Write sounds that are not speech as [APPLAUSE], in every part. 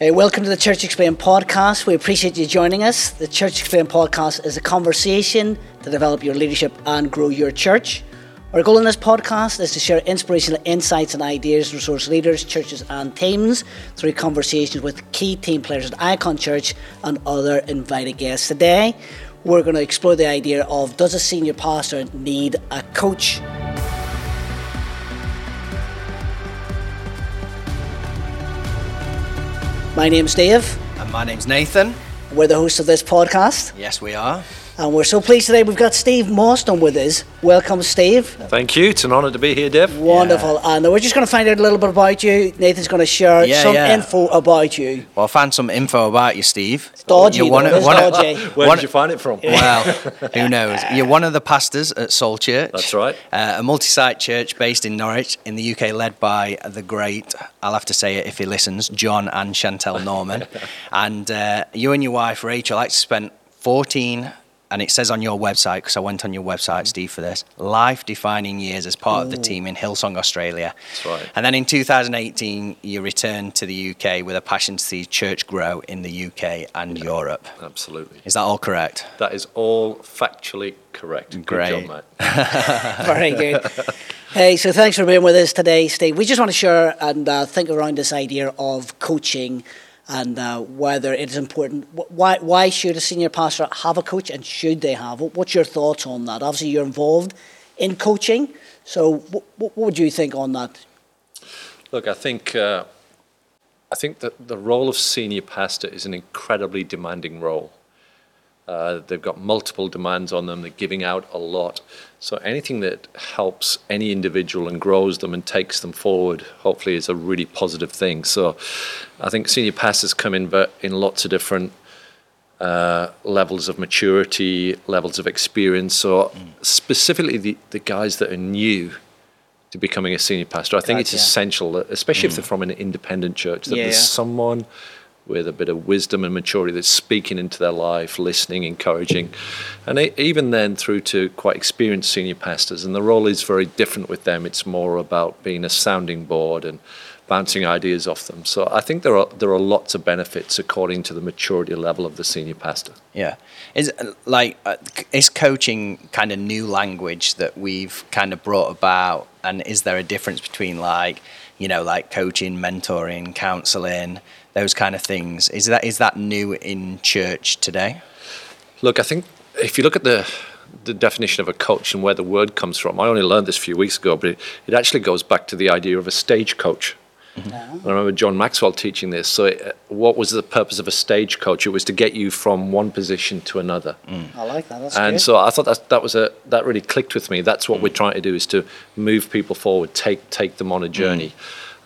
Hey, welcome to the Church Explained podcast. We appreciate you joining us. The Church Explained podcast is a conversation to develop your leadership and grow your church. Our goal in this podcast is to share inspirational insights and ideas, resource leaders, churches, and teams through conversations with key team players at Icon Church and other invited guests. Today, we're going to explore the idea of does a senior pastor need a coach? My name's Dave. And my name's Nathan. We're the hosts of this podcast. Yes, we are. And we're so pleased today we've got Steve Moston with us. Welcome, Steve. Thank you. It's an honour to be here, Dave. Wonderful. And we're just going to find out a little bit about you. Nathan's going to share Yeah, some yeah. info about you. Well, I found some info about you, Steve. It's dodgy, You're one though, of, it's one of- dodgy. [LAUGHS] Where one- did you find it from? Well, [LAUGHS] who knows? You're one of the pastors at Soul Church. That's right. Uh, a multi-site church based in Norwich, in the UK, led by the great, I'll have to say it if he listens, John and Chantelle Norman. [LAUGHS] and uh, you and your wife, Rachel, actually spent 14, and it says on your website, because I went on your website, Steve, for this, life-defining years as part of the team in Hillsong, Australia. That's right. And then in 2018, you returned to the UK with a passion to see church grow in the UK and Europe. Absolutely. Is that all correct? That is all factually correct. Good Great. job, mate. [LAUGHS] Very good. Hey, so thanks for being with us today, Steve. We just want to share and uh, think around this idea of coaching and uh, whether it is important. Why, why should a senior pastor have a coach and should they have? it? What's your thoughts on that? Obviously, you're involved in coaching. So, what, what would you think on that? Look, I think uh, I think that the role of senior pastor is an incredibly demanding role. Uh, they've got multiple demands on them. They're giving out a lot. So anything that helps any individual and grows them and takes them forward, hopefully, is a really positive thing. So I think senior pastors come in in lots of different uh, levels of maturity, levels of experience. So specifically, the, the guys that are new to becoming a senior pastor, I think it's essential, that, especially if they're from an independent church, that Yeah. there's someone with a bit of wisdom and maturity that's speaking into their life, listening, encouraging, and even then through to quite experienced senior pastors. And the role is very different with them. It's more about being a sounding board and bouncing ideas off them. So I think there are there are lots of benefits according to the maturity level of the senior pastor. Yeah. Is like uh, is coaching kind of new language that we've kind of brought about, and is there a difference between like you know like coaching, mentoring, counselling, those kind of things? Is that is that new in church today? Look, I think if you look at the the definition of a coach and where the word comes from, I only learned this a few weeks ago, but it, it actually goes back to the idea of a stage coach. Mm-hmm. I remember John Maxwell teaching this. So, it, what was the purpose of a stage coach? It was to get you from one position to another. Mm. I like that. That's And good. so I thought that that was a that really clicked with me. That's what we're mm. trying to do is to move people forward, take take them on a mm. journey.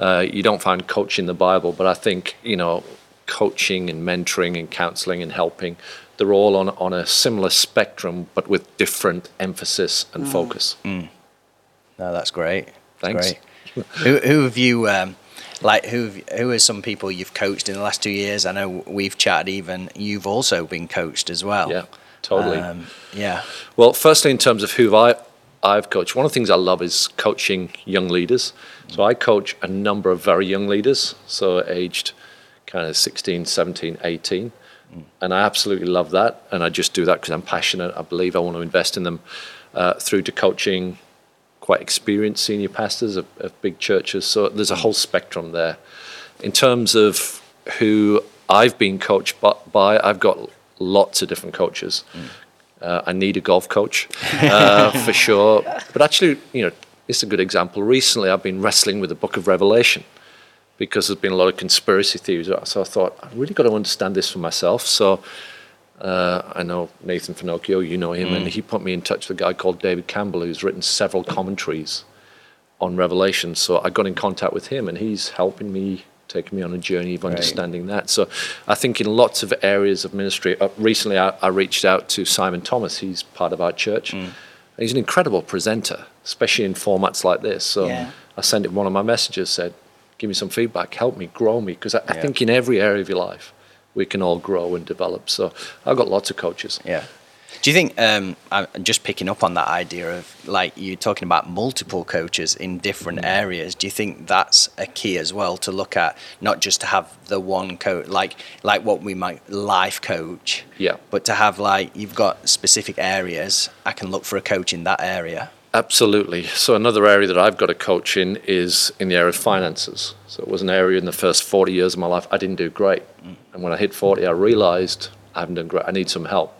Uh, you don't find coach in the Bible, but I think you know coaching and mentoring and counselling and helping. They're all on on a similar spectrum, but with different emphasis and focus. No, that's great. Thanks. Great. who, who have you um, like? Who who are some people you've coached in the last two years? I know we've chatted. Even you've also been coached as well. Yeah, totally. Um, yeah. Well, firstly, in terms of who have I, I've coached, one of the things I love is coaching young leaders. So I coach a number of very young leaders, so aged kind of 16, 17, 18. And I absolutely love that. And I just do that because I'm passionate. I believe I want to invest in them uh, through to coaching quite experienced senior pastors of, of big churches. So there's a whole spectrum there. In terms of who I've been coached by, by I've got lots of different coaches. Uh, I need a golf coach uh, [LAUGHS] for sure. But actually, you know, it's a good example. Recently, I've been wrestling with the Book of Revelation because there's been a lot of conspiracy theories. So I thought I really got to understand this for myself. So uh, I know Nathan Finochio, you know him, and he put me in touch with a guy called David Campbell, who's written several commentaries on Revelation. So I got in contact with him, and he's helping me, taking me on a journey of understanding that. So I think in lots of areas of ministry, uh, recently I, I reached out to Simon Thomas. He's part of our church. He's an incredible presenter, especially in formats like this. So Yeah. I sent him one of my messages, said, "Give me some feedback, help me, grow me," because I, I think in every area of your life we can all grow and develop. So I've got lots of coaches. Yeah. Do you think, um, I'm just picking up on that idea of like you talking about multiple coaches in different Mm. areas? Do you think that's a key as well to look at, not just to have the one coach, like like what we might life coach, Yeah. but to have like you've got specific areas. I can look for a coach in that area. Absolutely. So another area that I've got to coach in is in the area of finances. So it was an area in the first 40 years of my life I didn't do great. And when I hit 40, I realized I haven't done great. I need some help.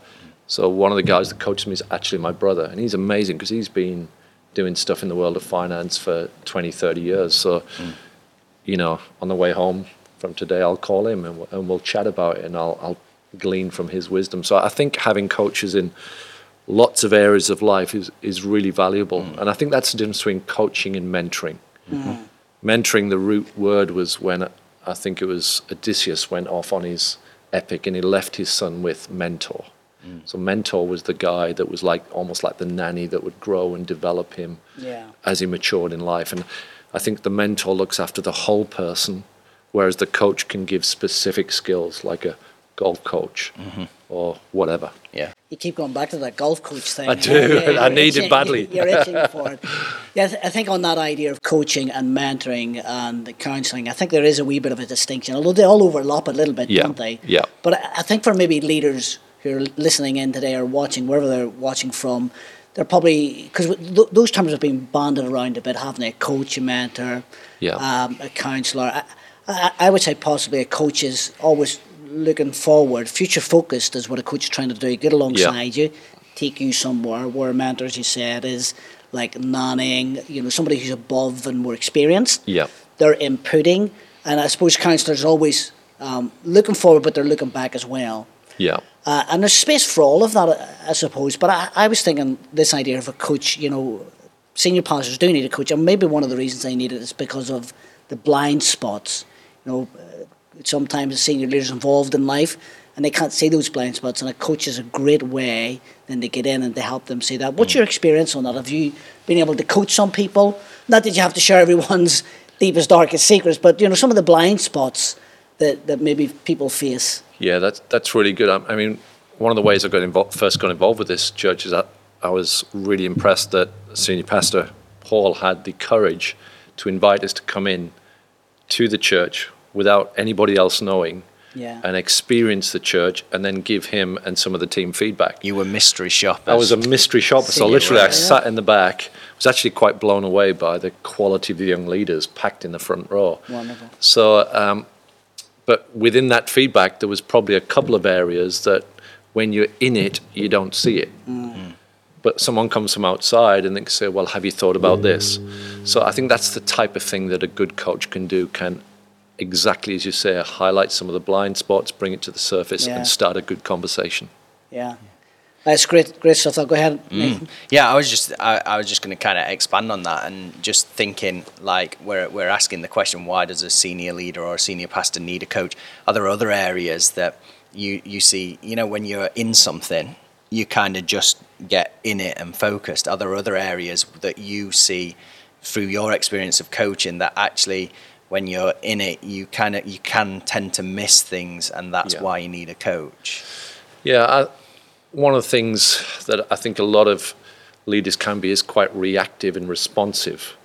So one of the guys that coaches me is actually my brother, and he's amazing because he's been doing stuff in the world of finance for 20, 30 years. So, mm. you know, on the way home from today, I'll call him and we'll, and we'll chat about it, and I'll, I'll glean from his wisdom. So I think having coaches in lots of areas of life is, is really valuable. Mm. And I think that's the difference between coaching and mentoring. Mm. Mm-hmm. Mentoring, the root word was when I think it was Odysseus went off on his epic and he left his son with mentor. Mm. So mentor was the guy that was like almost like the nanny that would grow and develop him Yeah. as he matured in life. And I think the mentor looks after the whole person, whereas the coach can give specific skills like a golf coach mm-hmm. or whatever. Yeah. You keep going back to that golf coach thing. I do. [LAUGHS] I you're need it badly. [LAUGHS] You're itching for it. Yeah, I think on that idea of coaching and mentoring and counselling, I think there is a wee bit of a distinction, although they all overlap a little bit, Yeah, don't they? yeah. But I- I think for maybe leaders who are listening in today or watching, wherever they're watching from, they're probably, because th- those terms have been banded around a bit, haven't they? A coach, a mentor, Yeah. um, a counsellor. I, I, I would say possibly a coach is always looking forward, future focused is what a coach is trying to do. Get alongside you, take you somewhere. Where a mentor, as you said, is like nannying, you know, somebody who's above and more experienced. Yeah. They're inputting, and I suppose counsellors are always um, looking forward, but they're looking back as well. Yeah. Uh, and there's space for all of that, I- I suppose. But I, I was thinking this idea of a coach, you know, senior pastors do need a coach, and maybe one of the reasons they need it is because of the blind spots. You know, uh, sometimes senior leaders involved in life, and they can't see those blind spots, and a coach is a great way then to get in and to help them see that. What's your experience on that? Have you been able to coach some people? Not that you have to share everyone's [LAUGHS] deepest, darkest secrets, but you know some of the blind spots that, that maybe people face. Yeah, that's that's really good. I, I mean, one of the ways I got involved, first got involved with this church is that I was really impressed that senior pastor Paul had the courage to invite us to come in to the church without anybody else knowing Yeah. and experience the church and then give him and some of the team feedback. You were mystery shoppers. I was a mystery shopper, so See, literally I yeah. sat in the back. was actually quite blown away by the quality of the young leaders packed in the front row. Wonderful. So, um, but within that feedback, there was probably a couple of areas that when you're in it, you don't see it. Mm. Mm. But someone comes from outside and they can say, well, have you thought about this? So I think that's the type of thing that a good coach can do, can exactly as you say, highlight some of the blind spots, bring it to the surface Yeah. and start a good conversation. Yeah. That's great, great stuff. Go ahead, mm. Nathan. Yeah, I was just I, I was just going to kind of expand on that and just thinking like we're we're asking the question why does a senior leader or a senior pastor need a coach? Are there other areas that you you see you know when you're in something you kind of just get in it and focused? Are there other areas that you see through your experience of coaching that actually when you're in it you kind of you can tend to miss things and that's Yeah. why you need a coach? Yeah, I, one of the things that I think a lot of leaders can be is quite reactive and responsive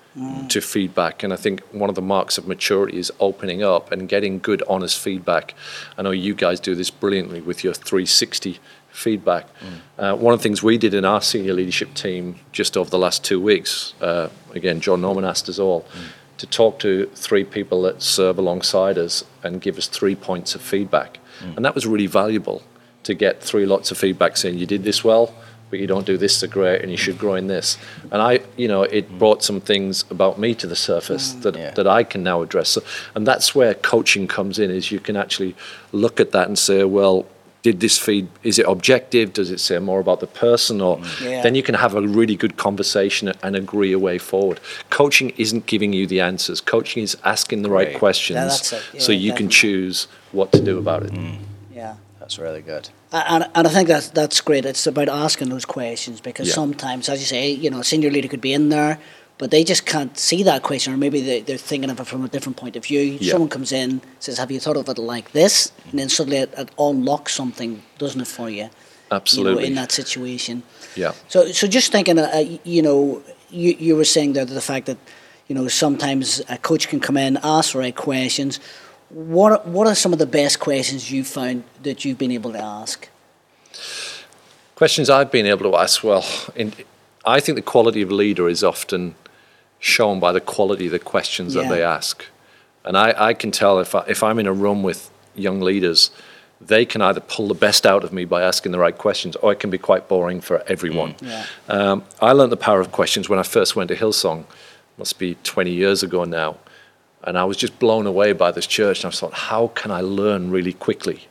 to feedback. And I think one of the marks of maturity is opening up and getting good, honest feedback. I know you guys do this brilliantly with your 360 feedback. Uh, one of the things we did in our senior leadership team just over the last two weeks, uh, again, John Norman asked us all. To talk to three people that serve alongside us and give us three points of feedback. And that was really valuable to get three lots of feedback saying you did this well, but you don't do this so great, and you should grow in this. And I, you know, it brought some things about me to the surface mm. that, Yeah. that I can now address. So, and that's where coaching comes in: is you can actually look at that and say, well. Did this feed? Is it objective? Does it say more about the person? Or mm. Yeah. then you can have a really good conversation and agree a way forward. Coaching isn't giving you the answers. Coaching is asking the right Right. questions that's it. so Yeah, you can choose what to do about it. Yeah. That's really good. And, and I think that's that's great. It's about asking those questions because Yeah. sometimes, as you say, you know, a senior leader could be in there, but they just can't see that question, or maybe they, they're thinking of it from a different point of view. Yeah. Someone comes in, says, "Have you thought of it like this?" And then suddenly it, it unlocks something, doesn't it, for you? You know, Absolutely. in that situation. Yeah. So, so just thinking, uh, you know, you, you were saying that the fact that, you know, sometimes a coach can come in, ask the right questions. What are, what are some of the best questions you've found that you've been able to ask? Questions I've been able to ask, well, in, I think the quality of leader is often shown by the quality of the questions Yeah. that they ask. And I, I can tell if, I, if I'm in a room with young leaders, they can either pull the best out of me by asking the right questions, or it can be quite boring for everyone. Yeah. Um, I learned the power of questions when I first went to Hillsong, must be 20 years ago now. And I was just blown away by this church. And I thought, how can I learn really quickly?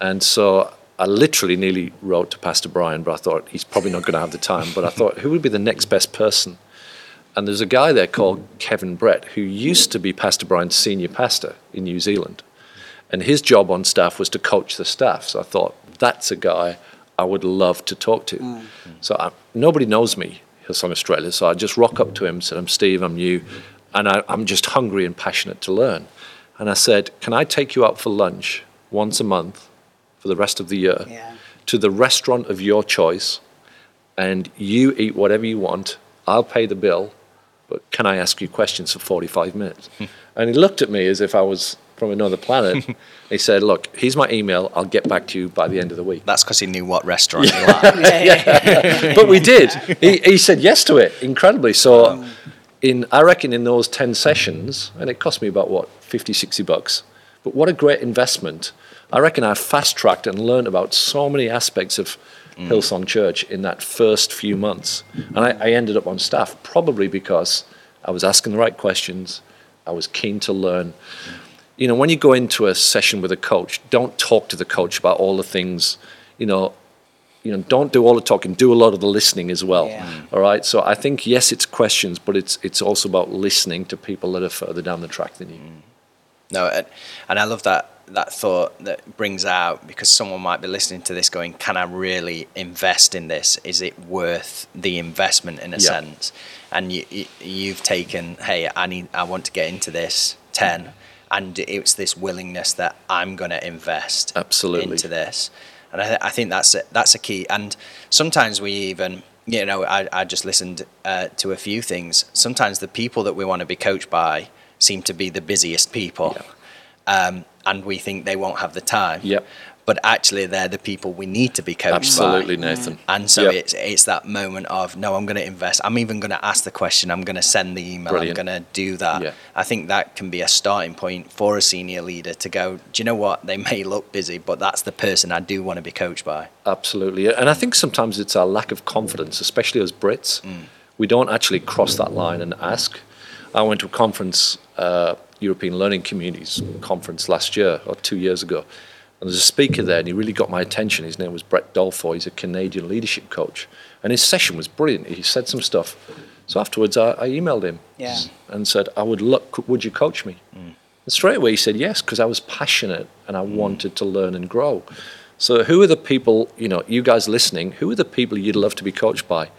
And so I literally nearly wrote to Pastor Brian, but I thought he's probably not going to have the time. But I thought, who would be the next best person? And there's a guy there called Kevin Brett, who used to be Pastor Brian's senior pastor in New Zealand. And his job on staff was to coach the staff. So I thought, that's a guy I would love to talk to. Mm. So I, nobody knows me, Hillsong Australia. So I just rock up to him, said, I'm Steve, I'm new, and I, I'm just hungry and passionate to learn. And I said, Can I take you out for lunch once a month for the rest of the year Yeah. to the restaurant of your choice, and you eat whatever you want? I'll pay the bill, but can I ask you questions for 45 minutes? [LAUGHS] and he looked at me as if I was from another planet. [LAUGHS] he said, Look, here's my email. I'll get back to you by the end of the week. That's because he knew what restaurant you [LAUGHS] liked. but we did. He, he said yes to it, incredibly. So, in I reckon in those 10 sessions, and it cost me about what, 50, 60 bucks. But what a great investment. I reckon I fast tracked and learned about so many aspects of mm. Hillsong Church in that first few months. And I, I ended up on staff probably because I was asking the right questions, I was keen to learn. You know, when you go into a session with a coach, don't talk to the coach about all the things, you know, you know, don't do all the talking, do a lot of the listening as well. Yeah. All right. So I think yes, it's questions, but it's it's also about listening to people that are further down the track than you. Mm. No, and, and I love that that thought that brings out because someone might be listening to this going, "Can I really invest in this? Is it worth the investment in a Yeah. sense?" And you, you you've taken, "Hey, I need, I want to get into this ten, and it's this willingness that I'm going to invest Absolutely. into this." And I, th- I think that's a, that's a key. And sometimes we even, you know, I, I just listened uh, to a few things. Sometimes the people that we want to be coached by seem to be the busiest people, um, and we think they won't have the time. Yep. But actually, they're the people we need to be coached by. Absolutely, by. Nathan. And so Yep. it's it's that moment of no, I'm going to invest. I'm even going to ask the question. I'm going to send the email. Brilliant. I'm going to do that. Yeah. I think that can be a starting point for a senior leader to go. Do you know what? They may look busy, but that's the person I do want to be coached by. Absolutely. And I think sometimes it's our lack of confidence, especially as Brits. We don't actually cross that line and ask. I went to a conference, uh, European Learning Communities conference last year or two years ago. And there's a speaker there, and he really got my attention. His name was Brett Dolfoy. He's a Canadian leadership coach. And his session was brilliant. He said some stuff. So afterwards, I, I emailed him Yeah. and said, I would look, would you coach me? Mm. And straight away he said yes, because I was passionate and I mm. wanted to learn and grow. So who are the people, you know, you guys listening, who are the people you'd love to be coached by?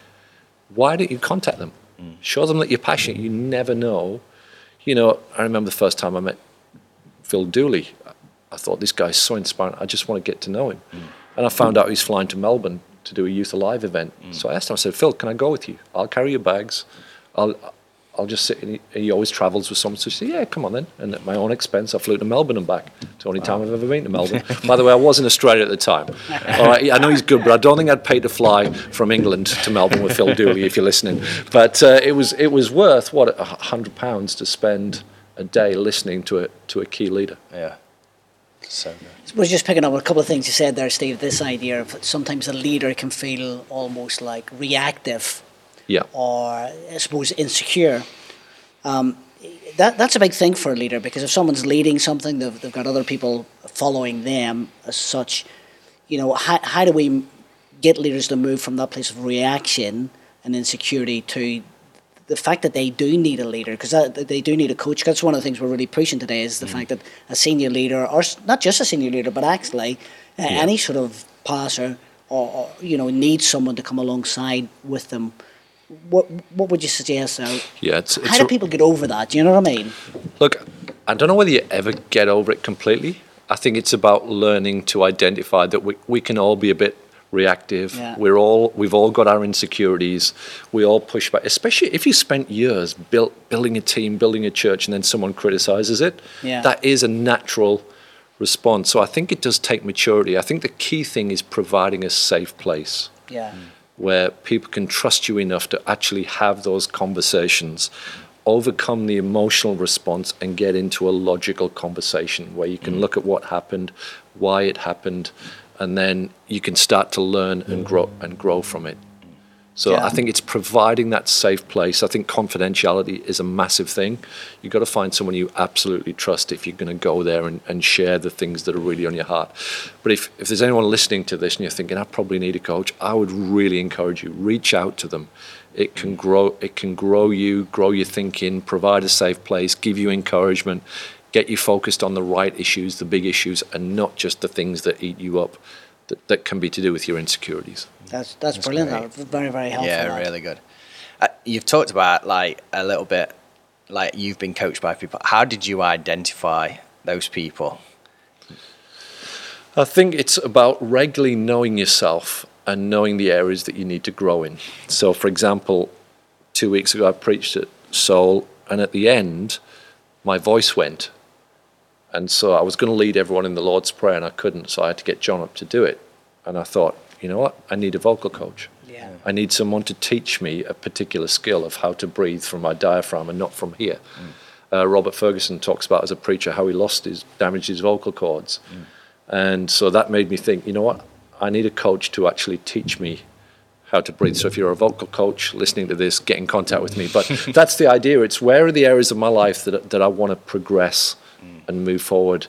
Why don't you contact them? Mm. Show them that you're passionate. You never know. You know, I remember the first time I met Phil Dooley. I thought this guy's so inspiring. I just want to get to know him. And I found out he's flying to Melbourne to do a Youth Alive event. So I asked him, I said, Phil, can I go with you? I'll carry your bags. I'll, I'll just sit. And he, he always travels with someone. So he said, yeah, come on then. And at my own expense, I flew to Melbourne and back. It's the only time I've ever been to Melbourne. By the way, I was in Australia at the time. [LAUGHS] All right, I know he's good, but I don't think I'd pay to fly from England to Melbourne with Phil Dooley if you're listening. But uh, it was it was worth what a hundred pounds to spend a day listening to a to a key leader. Yeah. So good. We're just picking up a couple of things you said there, Steve. This idea of sometimes a leader can feel almost like reactive Yeah. or I suppose insecure. Um, that that's a big thing for a leader because if someone's leading something, they've, they've got other people following them as such. You know, how, how do we get leaders to move from that place of reaction and insecurity to the fact that they do need a leader because they do need a coach. That's one of the things we're really preaching today is the Mm. fact that a senior leader, or not just a senior leader, but actually uh, any sort of passer, or, or you know, needs someone to come alongside with them. What what would you suggest? Though? Yeah. It's, it's How do people get over that? Do you know what I mean? Look, I don't know whether you ever get over it completely. I think it's about learning to identify that we, we can all be a bit reactive. Yeah. We're all we've all got our insecurities. We all push back, especially if you spent years built, building a team, building a church, and then someone criticizes it. Yeah. That is a natural response. So I think it does take maturity. I think the key thing is providing a safe place Yeah. where people can trust you enough to actually have those conversations, overcome the emotional response, and get into a logical conversation where you can mm. look at what happened, why it happened, and then you can start to learn and grow mm. and grow from it. So Yeah. I think it's providing that safe place. I think confidentiality is a massive thing. You've got to find someone you absolutely trust if you're going to go there and, and share the things that are really on your heart. But if, if there's anyone listening to this and you're thinking, I probably need a coach, I would really encourage you, reach out to them. It can mm. grow it can grow you, grow your thinking, provide a safe place, give you encouragement, get you focused on the right issues, the big issues, and not just the things that eat you up that, that can be to do with your insecurities. That's that's, brilliant. great. That. Very very helpful. Yeah, that. really good. Uh, you've talked about like a little bit, like you've been coached by people. How did you identify those people? I think it's about regularly knowing yourself and knowing the areas that you need to grow in. So, for example, two weeks ago I preached at Soul, and at the end, my voice went. And so I was going to lead everyone in the Lord's Prayer, and I couldn't, so I had to get John up to do it. And I thought, you know what? I need a vocal coach. Yeah. I need someone to teach me a particular skill of how to breathe from my diaphragm and not from here. Uh, Robert Fergusson talks about as a preacher how he lost his, damaged his vocal cords. And so that made me think, you know what? I need a coach to actually teach me how to breathe. So if you're a vocal coach listening to this, get in contact with me. But [LAUGHS] that's the idea. It's where are the areas of my life that, that I want to progress and move forward.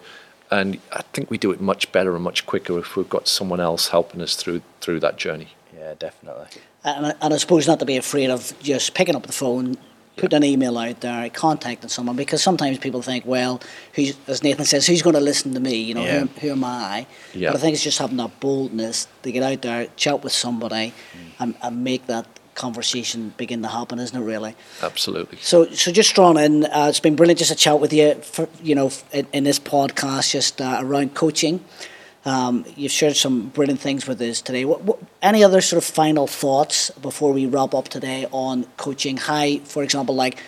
And I think we do it much better and much quicker if we've got someone else helping us through through that journey. Yeah, definitely. Uh, and, I- and I suppose not to be afraid of just picking up the phone, putting an email out there, contacting someone, because sometimes people think, well, who's, as Nathan says, who's going to listen to me? You know, Yeah. who, who am I? Yeah. But I think it's just having that boldness to get out there, chat with somebody, mm. and, and make that conversation begin to happen, isn't it? Really. Absolutely. So, so just drawn in, uh, it's been brilliant just to chat with you, for, you know, in, in this podcast, just uh, around coaching. Um, you've shared some brilliant things with us today. What, what, any other sort of final thoughts before we wrap up today on coaching? How, for example, like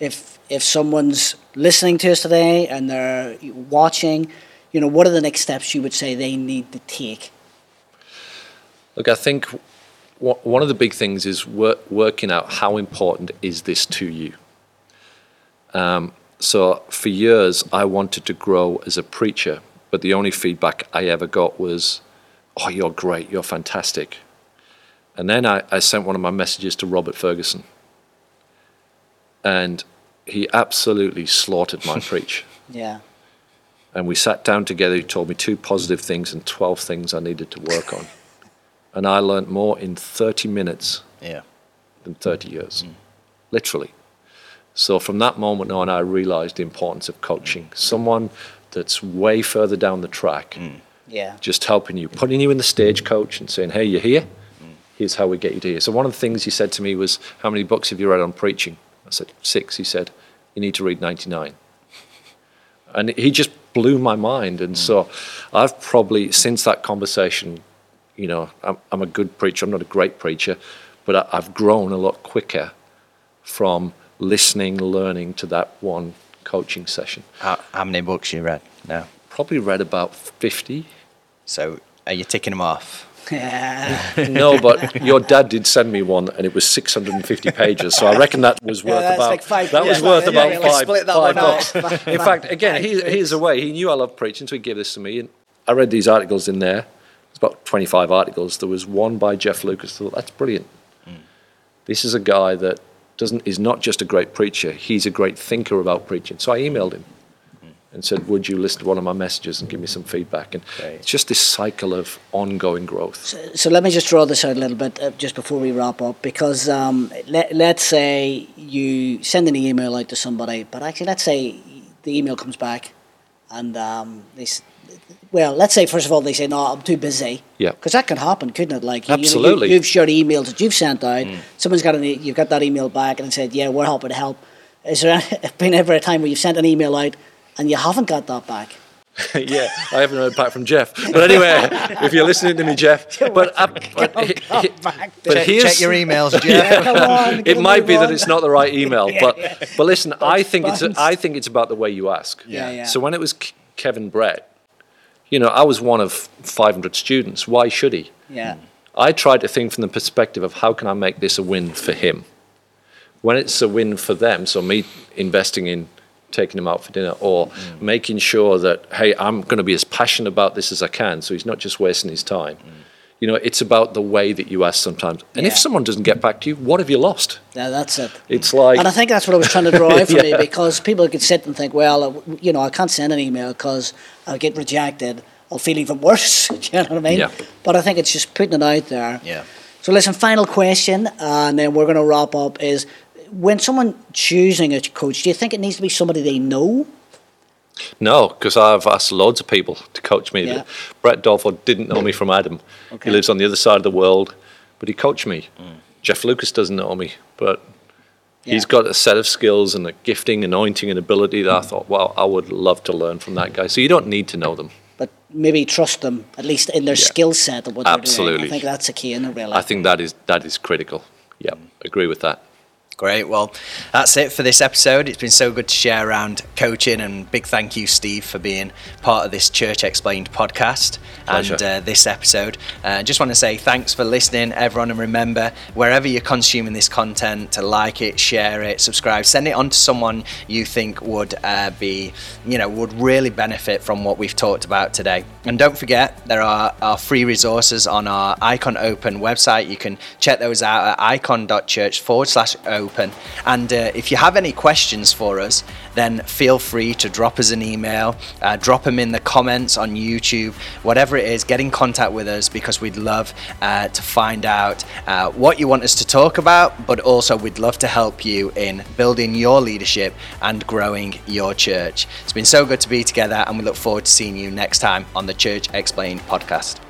if if someone's listening to us today and they're watching, you know, what are the next steps you would say they need to take? Look, I think one of the big things is wor- working out how important is this to you. Um, so for years, I wanted to grow as a preacher, but the only feedback I ever got was, "Oh, you're great, you're fantastic." And then I, I sent one of my messages to Robert Fergusson, and he absolutely slaughtered my [LAUGHS] preach. Yeah, And we sat down together. He told me two positive things and 12 things I needed to work on. And I learnt more in 30 minutes Yeah. than 30 mm. years, mm. literally. So from that moment on, I realized the importance of coaching. Mm. Someone that's way further down the track, yeah, just helping you, putting you in the stagecoach and saying, hey, you're here. Here's how we get you to here. So one of the things he said to me was, how many books have you read on preaching? I said, six. He said, you need to read 99 and he just blew my mind. And so I've probably, since that conversation, you know, I'm, I'm a good preacher, I'm not a great preacher, but I, I've grown a lot quicker from listening, learning to that one coaching session. How, how many books you read now? Probably read about 50. So are you ticking them off? yeah. No, but [LAUGHS] your dad did send me one, and it was 650 pages. So I reckon that was worth that's about like five that was worth Yeah, about yeah, five, split that five one books. up. In fact, again, he, here's a way. He knew I loved preaching, so he gave this to me, and I read these articles in there. It's about 25 articles. There was one by Jeff Lucas. Thought that's brilliant. This is a guy that doesn't is not just a great preacher. He's a great thinker about preaching. So I emailed him and said, "Would you listen to one of my messages and give me some feedback?" And Great. it's just this cycle of ongoing growth. So let me just draw this out a little bit uh, just before we wrap up, because um, let, let's say you send an email out to somebody, but actually, let's say the email comes back, and um, they, s- well, let's say first of all they say, "No, I'm too busy." Yeah. Because that could happen, couldn't it? Like you- you- Absolutely. you, have shared emails that you've sent out. Someone's got an, e- you've got that email back, and said, "Yeah, we're happy to help." Is there [LAUGHS] been ever a time where you've sent an email out and you haven't got that back? [LAUGHS] yeah, I haven't heard back from Jeff. But anyway, [LAUGHS] if you're listening to me, Jeff, but, uh, but, Come he- he- back but check, here's check your emails, Jeff. Yeah, come on, it might be on. that it's not the right email, but but listen, I think it's. I think it's about the way you ask. Yeah, yeah. So when it was K- Kevin Brett, you know, I was one of 500 students. Why should he? Yeah. Hmm. I tried to think from the perspective of how can I make this a win for him. When it's a win for them, so me investing in taking him out for dinner or hmm. making sure that hey, I'm going to be as passionate about this as I can, so he's not just wasting his time. Hmm. You know, it's about the way that you ask sometimes. And Yeah. if someone doesn't get back to you, what have you lost? Yeah, that's it. It's like And I think that's what I was trying to draw out for [LAUGHS] me because people could sit and think, well, uh, you know, I can't send an email because I'll get rejected. I'll feel even [LAUGHS] worse. [LAUGHS] Do you know what I mean? Yeah. But I think it's just putting it out there. Yeah. So listen, final question, and then we're going to wrap up. Is when someone choosing a coach, do you think it needs to be somebody they know? No, because I've asked loads of people to coach me. Yeah. Brett Dolford didn't know me from Adam. Okay. He lives on the other side of the world, but he coached me. Mm. Jeff Lucas doesn't know me, but he's got a set of skills and a gifting, anointing, and ability that I thought, wow, I would love to learn from that guy. So you don't need to know them. But maybe trust them at least in their Yeah. skill set of what they're doing. Absolutely. I think that's a key in it, really. I think that is that is critical. Yeah, mm. agree with that. Great. Well, that's it for this episode. It's been so good to share around coaching, and big thank you, Steve, for being part of this Church Explained podcast Pleasure. and uh, this episode. Uh, just want to say thanks for listening, everyone, and remember wherever you're consuming this content, to like it, share it, subscribe, send it on to someone you think would uh, be, you know, would really benefit from what we've talked about today. And don't forget, there are our free resources on our Icon Open website. You can check those out at icon.church forward slash open. And uh, if you have any questions for us, then feel free to drop us an email, uh, drop them in the comments on YouTube, whatever it is, get in contact with us because we'd love uh, to find out uh, what you want us to talk about, but also we'd love to help you in building your leadership and growing your church. It's been so good to be together, and we look forward to seeing you next time on the Church Explained podcast.